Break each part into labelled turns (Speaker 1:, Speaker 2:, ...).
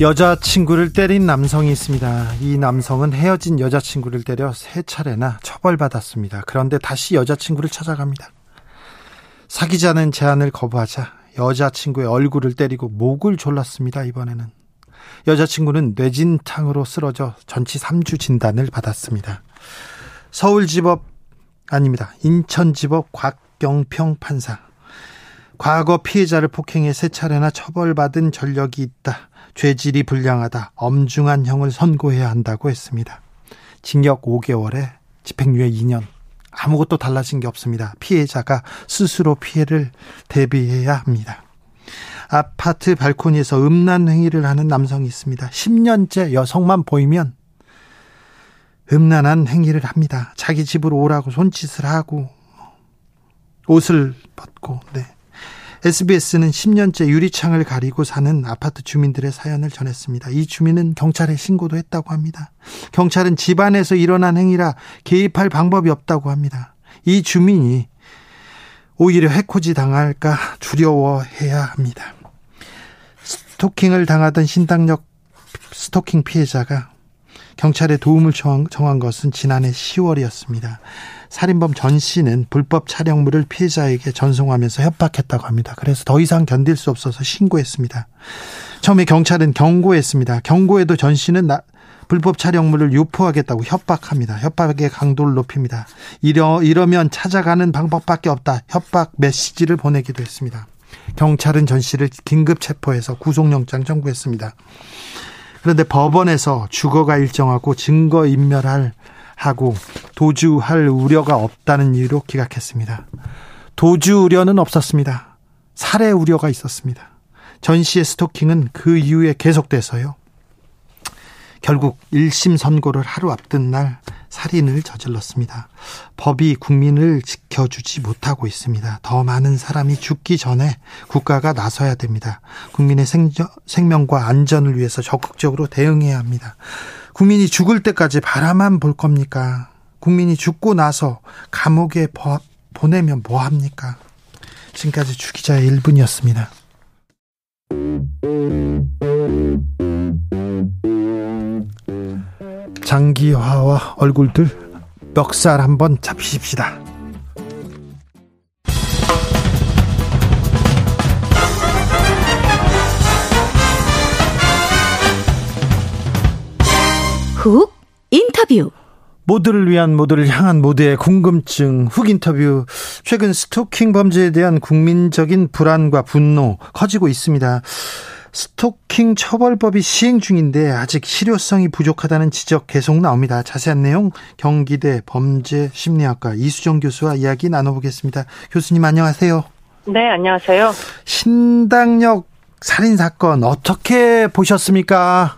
Speaker 1: 여자친구를 때린 남성이 있습니다. 이 남성은 헤어진 여자친구를 때려 세 차례나 처벌받았습니다. 그런데 다시 여자친구를 찾아갑니다. 사귀자는 제안을 거부하자 여자친구의 얼굴을 때리고 목을 졸랐습니다. 이번에는. 여자친구는 뇌진탕으로 쓰러져 전치 3주 진단을 받았습니다. 서울지법 아닙니다. 인천지법 곽경평 판사. 과거 피해자를 폭행해 세 차례나 처벌받은 전력이 있다. 죄질이 불량하다. 엄중한 형을 선고해야 한다고 했습니다. 징역 5개월에 집행유예 2년. 아무것도 달라진 게 없습니다. 피해자가 스스로 피해를 대비해야 합니다. 아파트 발코니에서 음란 행위를 하는 남성이 있습니다. 10년째 여성만 보이면 음란한 행위를 합니다. 자기 집으로 오라고 손짓을 하고 옷을 벗고 네. SBS는 10년째 유리창을 가리고 사는 아파트 주민들의 사연을 전했습니다. 이 주민은 경찰에 신고도 했다고 합니다. 경찰은 집안에서 일어난 행위라 개입할 방법이 없다고 합니다. 이 주민이 오히려 해코지 당할까 두려워해야 합니다. 스토킹을 당하던 신당역 스토킹 피해자가 경찰의 도움을 청한 것은 지난해 10월이었습니다. 살인범 전 씨는 불법 촬영물을 피해자에게 전송하면서 협박했다고 합니다. 그래서 더 이상 견딜 수 없어서 신고했습니다. 처음에 경찰은 경고했습니다. 경고에도 전 씨는 나, 불법 촬영물을 유포하겠다고 협박합니다. 협박의 강도를 높입니다. 이러, 이러면 찾아가는 방법밖에 없다. 협박 메시지를 보내기도 했습니다. 경찰은 전 씨를 긴급 체포해서 구속영장 청구했습니다. 그런데 법원에서 주거가 일정하고 증거 인멸할 하고 도주할 우려가 없다는 이유로 기각했습니다. 도주 우려는 없었습니다. 살해 우려가 있었습니다. 전 씨의 스토킹은 그 이후에 계속돼서요. 결국 1심 선고를 하루 앞둔 날 살인을 저질렀습니다. 법이 국민을 지켜주지 못하고 있습니다. 더 많은 사람이 죽기 전에 국가가 나서야 됩니다. 국민의 생명과 안전을 위해서 적극적으로 대응해야 합니다. 국민이 죽을 때까지 바라만 볼 겁니까? 국민이 죽고 나서 감옥에 보내면 뭐 합니까? 지금까지 주기자의 1분이었습니다. 장기화와 얼굴들 멱살 한번 잡히십시다.
Speaker 2: 훅 인터뷰
Speaker 1: 모두를 위한 모두를 향한 모두의 궁금증 훅 인터뷰 최근 스토킹 범죄에 대한 국민적인 불안과 분노 커지고 있습니다. 스토킹 처벌법이 시행 중인데 아직 실효성이 부족하다는 지적 계속 나옵니다. 자세한 내용 경기대 범죄심리학과 이수정 교수와 이야기 나눠보겠습니다. 교수님 안녕하세요.
Speaker 3: 네, 안녕하세요.
Speaker 1: 신당역 살인 사건 어떻게 보셨습니까?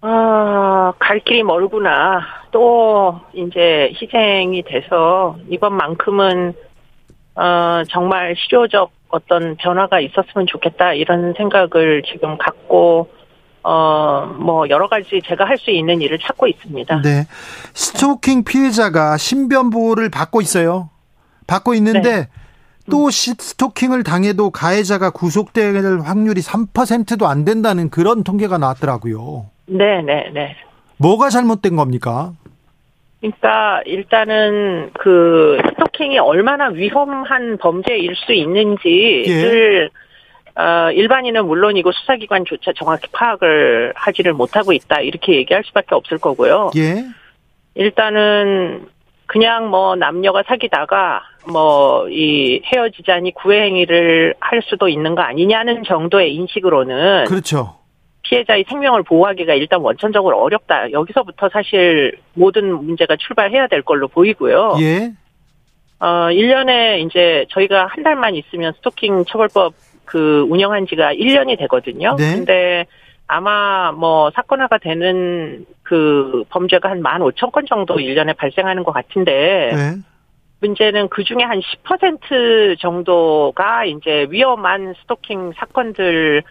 Speaker 3: 아, 갈 길이 멀구나. 또, 이제, 희생이 돼서, 이번만큼은, 어, 정말 실효적 어떤 변화가 있었으면 좋겠다, 이런 생각을 지금 갖고, 어, 뭐, 여러 가지 제가 할 수 있는 일을 찾고 있습니다.
Speaker 1: 네. 스토킹 피해자가 신변보호를 받고 있어요. 받고 있는데, 네. 또 스토킹을 당해도 가해자가 구속될 확률이 3%도 안 된다는 그런 통계가 나왔더라고요.
Speaker 3: 네, 네, 네.
Speaker 1: 뭐가 잘못된 겁니까?
Speaker 3: 그러니까 일단은 그 스토킹이 얼마나 위험한 범죄일 수 있는지를 예. 어, 일반인은 물론이고 수사기관조차 정확히 파악을 하지를 못하고 있다 이렇게 얘기할 수밖에 없을 거고요.
Speaker 1: 예.
Speaker 3: 일단은 그냥 뭐 남녀가 사귀다가 뭐 이 헤어지자니 구애 행위를 할 수도 있는 거 아니냐는 정도의 인식으로는
Speaker 1: 그렇죠.
Speaker 3: 피해자의 생명을 보호하기가 일단 원천적으로 어렵다. 여기서부터 사실 모든 문제가 출발해야 될 걸로 보이고요.
Speaker 1: 예.
Speaker 3: 어, 1년에 이제 저희가 한 달만 있으면 스토킹 처벌법 그 운영한 지가 1년이 되거든요.
Speaker 1: 네.
Speaker 3: 근데 아마 뭐 사건화가 되는 그 범죄가 한 15,000건 정도 1년에 발생하는 것 같은데
Speaker 1: 네.
Speaker 3: 문제는 그 중에 한 10% 정도가 이제 위험한 스토킹 사건들일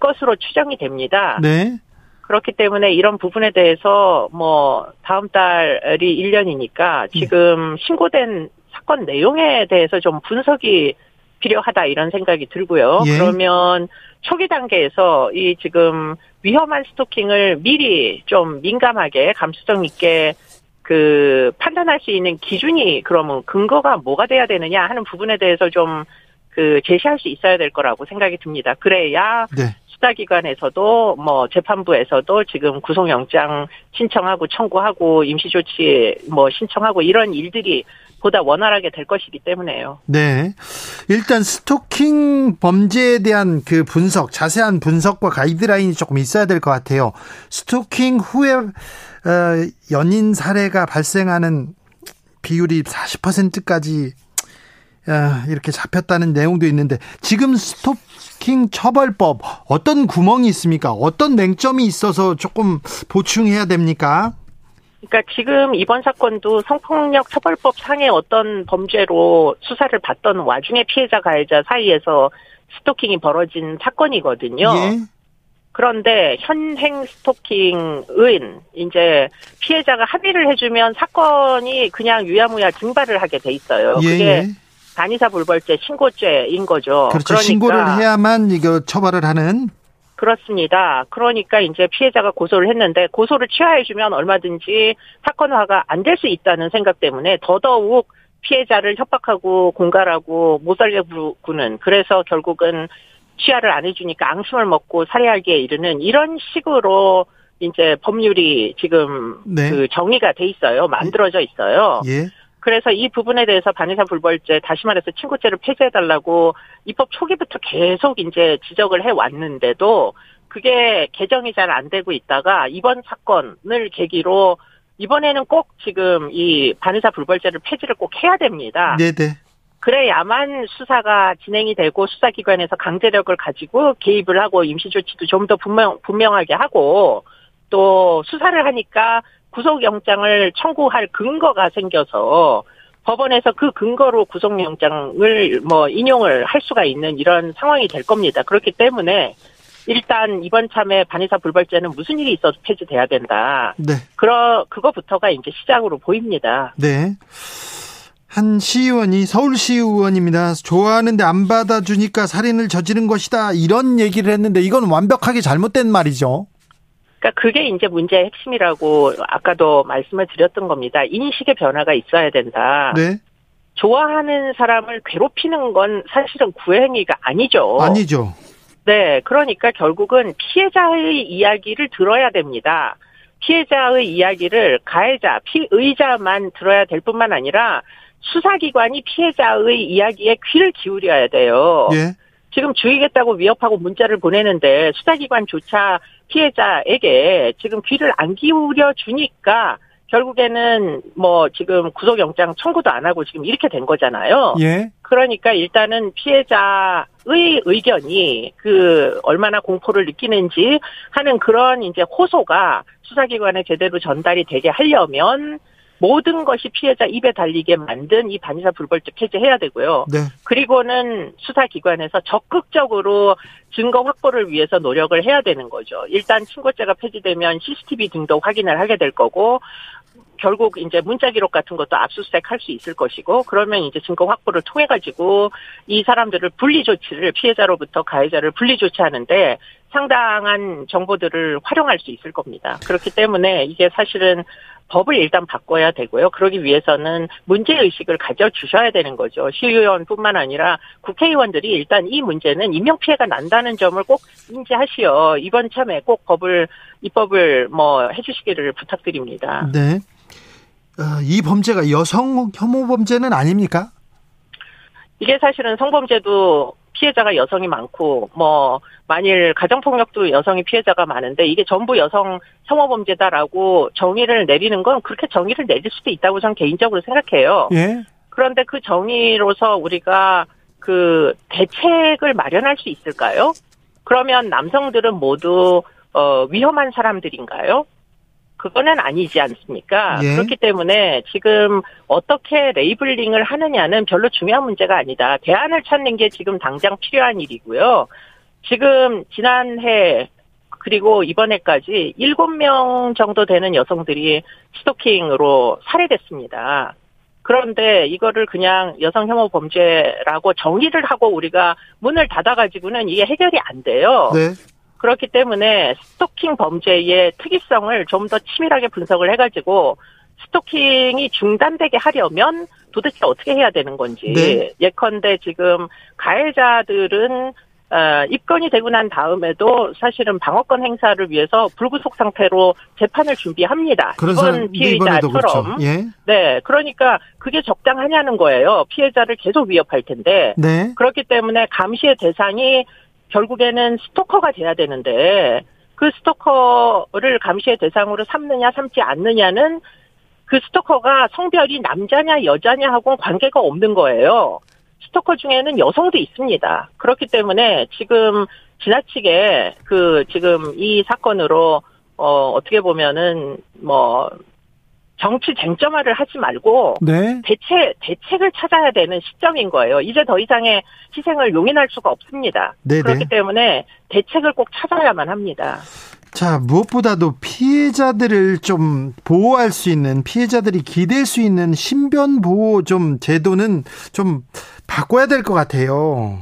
Speaker 3: 것으로 추정이 됩니다.
Speaker 1: 네.
Speaker 3: 그렇기 때문에 이런 부분에 대해서 뭐 다음 달이 1년이니까 지금 신고된 사건 내용에 대해서 좀 분석이 필요하다 이런 생각이 들고요.
Speaker 1: 예.
Speaker 3: 그러면 초기 단계에서 이 지금 위험한 스토킹을 미리 좀 민감하게 감수성 있게 그 판단할 수 있는 기준이 그러면 근거가 뭐가 돼야 되느냐 하는 부분에 대해서 좀 그 제시할 수 있어야 될 거라고 생각이 듭니다. 그래야
Speaker 1: 네.
Speaker 3: 수사기관에서도 뭐 재판부에서도 지금 구속영장 신청하고 청구하고 임시조치 뭐 신청하고 이런 일들이 보다 원활하게 될 것이기 때문에요.
Speaker 1: 네. 일단 스토킹 범죄에 대한 그 분석, 자세한 분석과 가이드라인이 조금 있어야 될 것 같아요. 스토킹 후에 어, 연인 사례가 발생하는 비율이 40%까지 어, 이렇게 잡혔다는 내용도 있는데 지금 스토킹 처벌법 어떤 구멍이 있습니까? 어떤 맹점이 있어서 조금 보충해야 됩니까?
Speaker 3: 그러니까 지금 이번 사건도 성폭력 처벌법 상의 어떤 범죄로 수사를 받던 와중에 피해자 가해자 사이에서 스토킹이 벌어진 사건이거든요.
Speaker 1: 예.
Speaker 3: 그런데 현행 스토킹은 이제 피해자가 합의를 해주면 사건이 그냥 유야무야 증발을 하게 돼 있어요.
Speaker 1: 예,
Speaker 3: 그게
Speaker 1: 예.
Speaker 3: 단위사 불벌죄 신고죄인 거죠.
Speaker 1: 그렇죠.
Speaker 3: 그러니까
Speaker 1: 신고를 해야만 이거 처벌을 하는
Speaker 3: 그렇습니다. 그러니까 이제 피해자가 고소를 했는데 고소를 취하해주면 얼마든지 사건화가 안 될 수 있다는 생각 때문에 더더욱 피해자를 협박하고 공갈하고 못 살게 구는 그래서 결국은 취하를 안 해주니까 앙심을 먹고 살해하기에 이르는 이런 식으로 이제 법률이 지금
Speaker 1: 네.
Speaker 3: 그 정의가 돼 있어요. 만들어져 있어요.
Speaker 1: 예.
Speaker 3: 그래서 이 부분에 대해서 반의사 불벌죄 다시 말해서 친구죄를 폐지해달라고 입법 초기부터 계속 이제 지적을 해 왔는데도 그게 개정이 잘 안 되고 있다가 이번 사건을 계기로 이번에는 꼭 지금 이 반의사 불벌죄를 폐지를 꼭 해야 됩니다.
Speaker 1: 네, 네.
Speaker 3: 그래야만 수사가 진행이 되고 수사기관에서 강제력을 가지고 개입을 하고 임시조치도 좀 더 분명, 분명하게 하고 또 수사를 하니까 구속영장을 청구할 근거가 생겨서 법원에서 그 근거로 구속영장을 뭐 인용을 할 수가 있는 이런 상황이 될 겁니다. 그렇기 때문에 일단 이번 참에 반의사 불벌죄는 무슨 일이 있어도 폐지돼야 된다.
Speaker 1: 네.
Speaker 3: 그러 그거부터가 이제 시작으로 보입니다.
Speaker 1: 네. 한 시의원이 서울시의원입니다. 좋아하는데 안 받아주니까 살인을 저지른 것이다. 이런 얘기를 했는데 이건 완벽하게 잘못된 말이죠.
Speaker 3: 그러니까 그게 이제 문제의 핵심이라고 아까도 말씀을 드렸던 겁니다. 인식의 변화가 있어야 된다.
Speaker 1: 네.
Speaker 3: 좋아하는 사람을 괴롭히는 건 사실은 구행위가 아니죠.
Speaker 1: 아니죠.
Speaker 3: 네, 그러니까 결국은 피해자의 이야기를 들어야 됩니다. 피해자의 이야기를 가해자, 피의자만 들어야 될 뿐만 아니라 수사기관이 피해자의 이야기에 귀를 기울여야 돼요.
Speaker 1: 예.
Speaker 3: 지금 죽이겠다고 위협하고 문자를 보내는데 수사기관조차 피해자에게 지금 귀를 안 기울여 주니까 결국에는 뭐 지금 구속영장 청구도 안 하고 지금 이렇게 된 거잖아요.
Speaker 1: 예.
Speaker 3: 그러니까 일단은 피해자의 의견이 그 얼마나 공포를 느끼는지 하는 그런 이제 호소가 수사기관에 제대로 전달이 되게 하려면 모든 것이 피해자 입에 달리게 만든 이 반의사 불벌죄 폐지해야 되고요.
Speaker 1: 네.
Speaker 3: 그리고는 수사기관에서 적극적으로 증거 확보를 위해서 노력을 해야 되는 거죠. 일단 친고죄가 폐지되면 CCTV 등도 확인을 하게 될 거고, 결국 이제 문자 기록 같은 것도 압수수색 할 수 있을 것이고, 그러면 이제 증거 확보를 통해 가지고 이 사람들을 분리 조치를 피해자로부터 가해자를 분리 조치하는데 상당한 정보들을 활용할 수 있을 겁니다. 그렇기 때문에 이게 사실은 법을 일단 바꿔야 되고요. 그러기 위해서는 문제의식을 가져주셔야 되는 거죠. 시의원뿐만 아니라 국회의원들이 일단 이 문제는 인명피해가 난다는 점을 꼭 인지하시어 이번 참에 꼭 법을, 입법을 뭐 해주시기를 부탁드립니다.
Speaker 1: 네. 어, 이 범죄가 여성 혐오 범죄는 아닙니까?
Speaker 3: 이게 사실은 성범죄도 피해자가 여성이 많고 뭐 만일 가정폭력도 여성이 피해자가 많은데 이게 전부 여성 혐오범죄다라고 정의를 내리는 건 그렇게 정의를 내릴 수도 있다고 저는 개인적으로 생각해요.
Speaker 1: 예.
Speaker 3: 그런데 그 정의로서 우리가 그 대책을 마련할 수 있을까요? 그러면 남성들은 모두 어 위험한 사람들인가요? 그거는 아니지 않습니까?
Speaker 1: 예.
Speaker 3: 그렇기 때문에 지금 어떻게 레이블링을 하느냐는 별로 중요한 문제가 아니다. 대안을 찾는 게 지금 당장 필요한 일이고요. 지금 지난해 그리고 이번에까지 7명 정도 되는 여성들이 스토킹으로 살해됐습니다. 그런데 이거를 그냥 여성 혐오 범죄라고 정의를 하고 우리가 문을 닫아가지고는 이게 해결이 안 돼요.
Speaker 1: 네.
Speaker 3: 그렇기 때문에 스토킹 범죄의 특이성을 좀 더 치밀하게 분석을 해가지고 스토킹이 중단되게 하려면 도대체 어떻게 해야 되는 건지.
Speaker 1: 네.
Speaker 3: 예컨대 지금 가해자들은 어, 입건이 되고 난 다음에도 사실은 방어권 행사를 위해서 불구속 상태로 재판을 준비합니다.
Speaker 1: 그런
Speaker 3: 이번
Speaker 1: 이번에도 그렇죠.
Speaker 3: 피해자처럼.
Speaker 1: 예.
Speaker 3: 네, 그러니까 그게 적당하냐는 거예요. 피해자를 계속 위협할 텐데.
Speaker 1: 네.
Speaker 3: 그렇기 때문에 감시의 대상이 결국에는 스토커가 돼야 되는데 그 스토커를 감시의 대상으로 삼느냐 삼지 않느냐는 그 스토커가 성별이 남자냐 여자냐 하고는 관계가 없는 거예요. 스토커 중에는 여성도 있습니다. 그렇기 때문에 지금 지나치게 그 지금 이 사건으로 어 어떻게 보면은 뭐 정치 쟁점화를 하지 말고
Speaker 1: 네.
Speaker 3: 대책 대책을 찾아야 되는 시점인 거예요. 이제 더 이상의 희생을 용인할 수가 없습니다.
Speaker 1: 네네.
Speaker 3: 그렇기 때문에 대책을 꼭 찾아야만 합니다.
Speaker 1: 자, 무엇보다도 피해자들을 좀 보호할 수 있는 피해자들이 기댈 수 있는 신변 보호 좀 제도는 좀 바꿔야 될 것 같아요.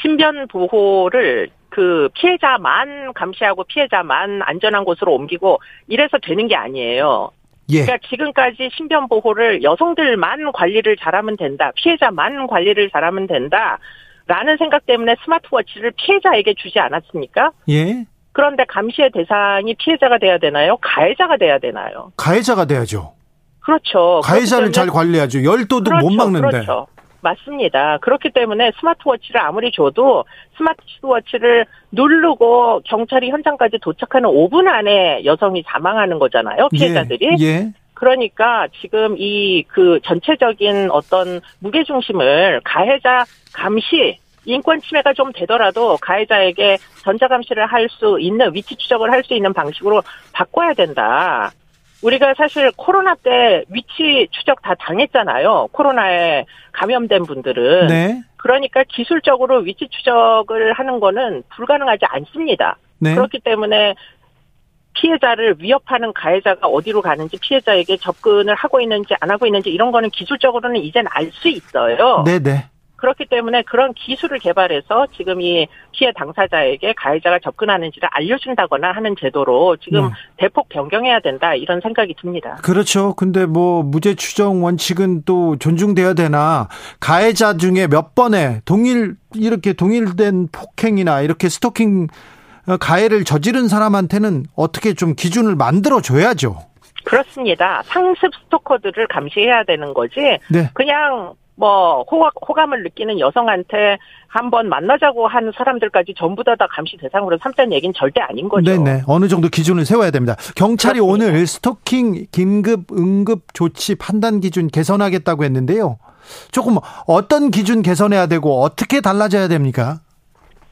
Speaker 3: 신변 보호를 그 피해자만 감시하고 피해자만 안전한 곳으로 옮기고 이래서 되는 게 아니에요.
Speaker 1: 예.
Speaker 3: 그러니까 지금까지 신변 보호를 여성들만 관리를 잘하면 된다. 피해자만 관리를 잘하면 된다. 라는 생각 때문에 스마트워치를 피해자에게 주지 않았습니까?
Speaker 1: 예.
Speaker 3: 그런데 감시의 대상이 피해자가 돼야 되나요? 가해자가 돼야 되나요?
Speaker 1: 가해자가 돼야죠.
Speaker 3: 그렇죠.
Speaker 1: 가해자를 잘 관리하죠. 열도도 못
Speaker 3: 그렇죠,
Speaker 1: 막는데.
Speaker 3: 그렇죠. 맞습니다. 그렇기 때문에 스마트워치를 아무리 줘도 스마트워치를 누르고 경찰이 현장까지 도착하는 5분 안에 여성이 사망하는 거잖아요. 피해자들이.
Speaker 1: 예. 예.
Speaker 3: 그러니까 지금 이 그 전체적인 어떤 무게 중심을 가해자 감시 인권 침해가 좀 되더라도 가해자에게 전자 감시를 할 수 있는 위치 추적을 할 수 있는 방식으로 바꿔야 된다. 우리가 사실 코로나 때 위치 추적 다 당했잖아요. 코로나에 감염된 분들은.
Speaker 1: 네.
Speaker 3: 그러니까 기술적으로 위치 추적을 하는 거는 불가능하지 않습니다.
Speaker 1: 네.
Speaker 3: 그렇기 때문에 피해자를 위협하는 가해자가 어디로 가는지 피해자에게 접근을 하고 있는지 안 하고 있는지 이런 거는 기술적으로는 이젠 알 수 있어요.
Speaker 1: 네, 네.
Speaker 3: 그렇기 때문에 그런 기술을 개발해서 지금 이 피해 당사자에게 가해자가 접근하는지를 알려준다거나 하는 제도로 지금
Speaker 1: 네.
Speaker 3: 대폭 변경해야 된다 이런 생각이 듭니다.
Speaker 1: 그렇죠. 근데 뭐 무죄 추정 원칙은 또 존중돼야 되나 가해자 중에 몇 번에 동일 이렇게 동일된 폭행이나 이렇게 스토킹 어, 가해를 저지른 사람한테는 어떻게 좀 기준을 만들어 줘야죠.
Speaker 3: 그렇습니다. 상습 스토커들을 감시해야 되는 거지
Speaker 1: 네.
Speaker 3: 그냥 뭐 호감, 호감 을 느끼는 여성한테 한번 만나자고 하는 사람들까지 전부 다 다 감시 대상으로 삼자는 얘기는 절대 아닌 거죠.
Speaker 1: 네네. 어느 정도 기준을 세워야 됩니다. 경찰이
Speaker 3: 그렇습니다.
Speaker 1: 오늘 스토킹 긴급 응급 조치 판단 기준 개선하겠다고 했는데요. 조금 어떤 기준 개선해야 되고 어떻게 달라져야 됩니까?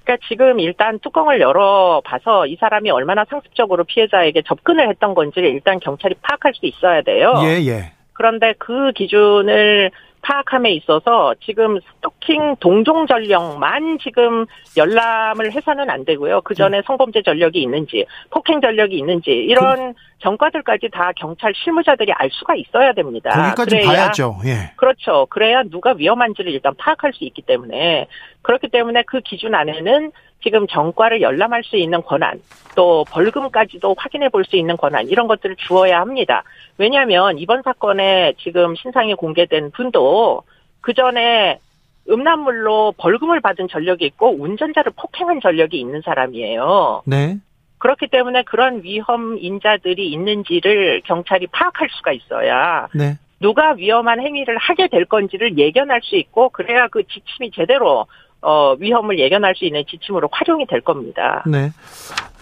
Speaker 3: 그러니까 지금 일단 뚜껑을 열어봐서 이 사람이 얼마나 상습적으로 피해자에게 접근을 했던 건지를 일단 경찰이 파악할 수 있어야 돼요.
Speaker 1: 예, 예.
Speaker 3: 그런데 그 기준을 파악함에 있어서 지금 스토킹 동종 전력만 지금 열람을 해서는 안 되고요. 그 전에 성범죄 전력이 있는지, 폭행 전력이 있는지 이런 전과들까지 다 경찰 실무자들이 알 수가 있어야 됩니다.
Speaker 1: 거기까지
Speaker 3: 그래야
Speaker 1: 봐야죠. 예.
Speaker 3: 그렇죠. 그래야 누가 위험한지를 일단 파악할 수 있기 때문에 그렇기 때문에 그 기준 안에는 지금 전과를 열람할 수 있는 권한, 또 벌금까지도 확인해 볼 수 있는 권한 이런 것들을 주어야 합니다. 왜냐하면 이번 사건에 지금 신상이 공개된 분도 그 전에 음란물로 벌금을 받은 전력이 있고 운전자를 폭행한 전력이 있는 사람이에요.
Speaker 1: 네.
Speaker 3: 그렇기 때문에 그런 위험 인자들이 있는지를 경찰이 파악할 수가 있어야
Speaker 1: 네.
Speaker 3: 누가 위험한 행위를 하게 될 건지를 예견할 수 있고 그래야 그 지침이 제대로 어 위험을 예견할 수 있는 지침으로 활용이 될 겁니다.
Speaker 1: 네.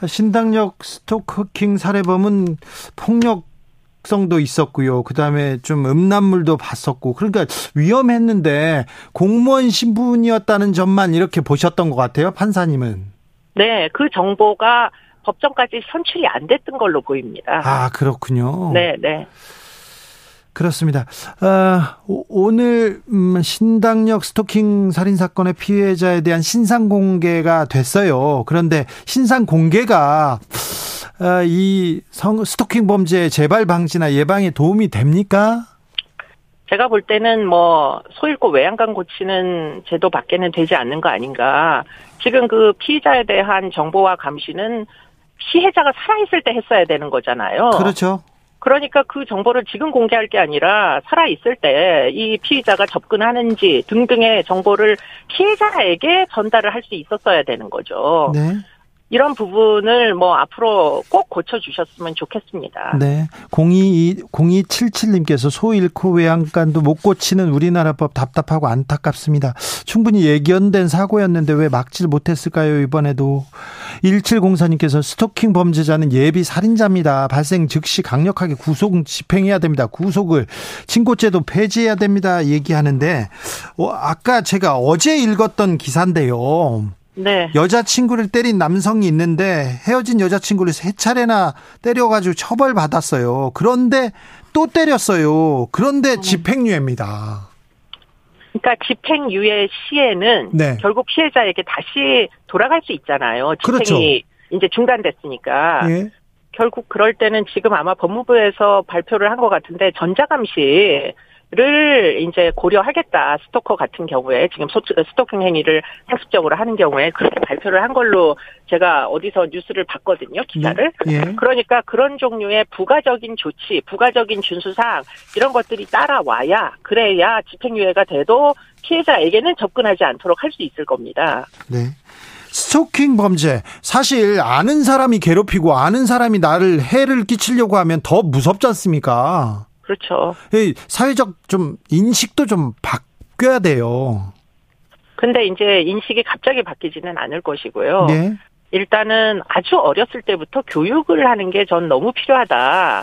Speaker 1: 신당역 스토킹 살해범은 폭력 성도 있었고요. 그다음에 좀 음란물도 봤었고 그러니까 위험했는데 공무원 신분이었다는 점만 이렇게 보셨던 것 같아요. 판사님은.
Speaker 3: 네, 그 정보가 법정까지 선출이 안 됐던 걸로 보입니다.
Speaker 1: 아, 그렇군요.
Speaker 3: 네, 네.
Speaker 1: 그렇습니다. 아, 오늘 음, 신당역 스토킹 살인 사건의 피해자에 대한 신상 공개가 됐어요. 그런데 신상 공개가 아, 이 성, 스토킹 범죄 재발 방지나 예방에 도움이 됩니까?
Speaker 3: 제가 볼 때는 뭐 소잃고 외양간 고치는 제도 밖에는 되지 않는 거 아닌가. 지금 그 피의자에 대한 정보와 감시는 피해자가 살아있을 때 했어야 되는 거잖아요.
Speaker 1: 그렇죠.
Speaker 3: 그러니까 그 정보를 지금 공개할 게 아니라 살아 있을 때 이 피의자가 접근하는지 등등의 정보를 피해자에게 전달을 할 수 있었어야 되는 거죠. 네. 이런 부분을 뭐 앞으로 꼭 고쳐주셨으면 좋겠습니다.
Speaker 1: 네. 02, 0277님께서 소 잃고 외양간도 못 고치는 우리나라 법 답답하고 안타깝습니다. 충분히 예견된 사고였는데 왜 막질 못했을까요, 이번에도. 1704님께서 스토킹 범죄자는 예비 살인자입니다. 발생 즉시 강력하게 구속 집행해야 됩니다. 구속을 친고죄도 폐지해야 됩니다. 얘기하는데, 어, 아까 제가 어제 읽었던 기사인데요. 네. 여자친구를 때린 남성이 있는데 헤어진 여자친구를 세 차례나 때려가지고 처벌받았어요. 그런데 또 때렸어요. 그런데 음. 집행유예입니다.
Speaker 3: 그러니까 집행유예 시에는 네. 결국 피해자에게 다시 돌아갈 수 있잖아요. 집행이 그렇죠. 이제 중단됐으니까. 예. 결국 그럴 때는 지금 아마 법무부에서 발표를 한 것 같은데 전자감시 를 이제 고려하겠다 스토커 같은 경우에 지금 스토킹 행위를 학습적으로 하는 경우에 그렇게 발표를 한 걸로 제가 어디서 뉴스를 봤거든요 기사를 예, 예. 그러니까 그런 종류의 부가적인 조치 부가적인 준수사항 이런 것들이 따라와야 그래야 집행유예가 돼도 피해자에게는 접근하지 않도록 할 수 있을 겁니다.
Speaker 1: 네. 스토킹 범죄 사실 아는 사람이 괴롭히고 아는 사람이 나를 해를 끼치려고 하면 더 무섭지 않습니까?
Speaker 3: 그렇죠.
Speaker 1: 사회적 좀 인식도 좀 바뀌어야 돼요.
Speaker 3: 근데 이제 인식이 갑자기 바뀌지는 않을 것이고요. 네. 일단은 아주 어렸을 때부터 교육을 하는 게 전 너무 필요하다.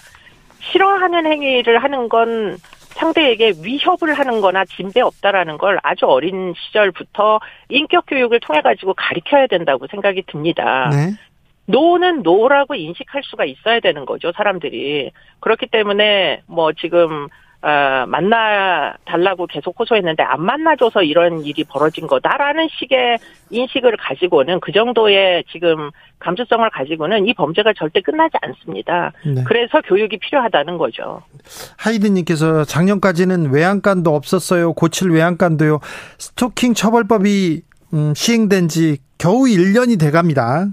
Speaker 3: 싫어하는 행위를 하는 건 상대에게 위협을 하는 거나 진배 없다라는 걸 아주 어린 시절부터 인격 교육을 통해 가지고 가르쳐야 된다고 생각이 듭니다. 네. no는 no라고 인식할 수가 있어야 되는 거죠, 사람들이. 그렇기 때문에 뭐 지금 어, 만나 달라고 계속 호소했는데 안 만나줘서 이런 일이 벌어진 거다라는 식의 인식을 가지고는 그 정도의 지금 감수성을 가지고는 이 범죄가 절대 끝나지 않습니다. 네. 그래서 교육이 필요하다는 거죠.
Speaker 1: 하이드님께서 작년까지는 외양간도 없었어요. 고칠 외양간도요. 스토킹 처벌법이 음, 시행된 지 겨우 1년이 돼갑니다.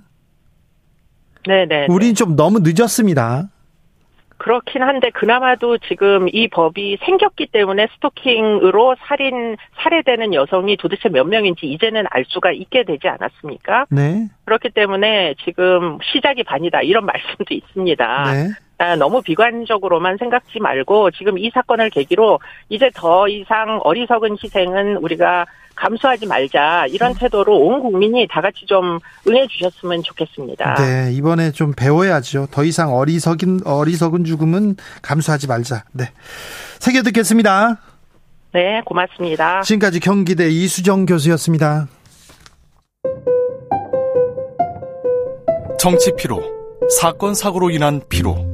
Speaker 1: 네네. 우린 좀 너무 늦었습니다.
Speaker 3: 그렇긴 한데 그나마도 지금 이 법이 생겼기 때문에 스토킹으로 살인 살해되는 여성이 도대체 몇 명인지 이제는 알 수가 있게 되지 않았습니까? 네. 그렇기 때문에 지금 시작이 반이다 이런 말씀도 있습니다. 네. 아, 너무 비관적으로만 생각지 말고 지금 이 사건을 계기로 이제 더 이상 어리석은 희생은 우리가 감수하지 말자 이런 음. 태도로 온 국민이 다 같이 좀 응해 주셨으면 좋겠습니다.
Speaker 1: 네, 이번에 좀 배워야죠. 더 이상 어리석인 어리석은 죽음은 감수하지 말자. 네. 새겨 듣겠습니다.
Speaker 3: 네, 고맙습니다.
Speaker 1: 지금까지 경기대 이수정 교수였습니다.
Speaker 4: 정치 피로, 사건 사고로 인한 피로,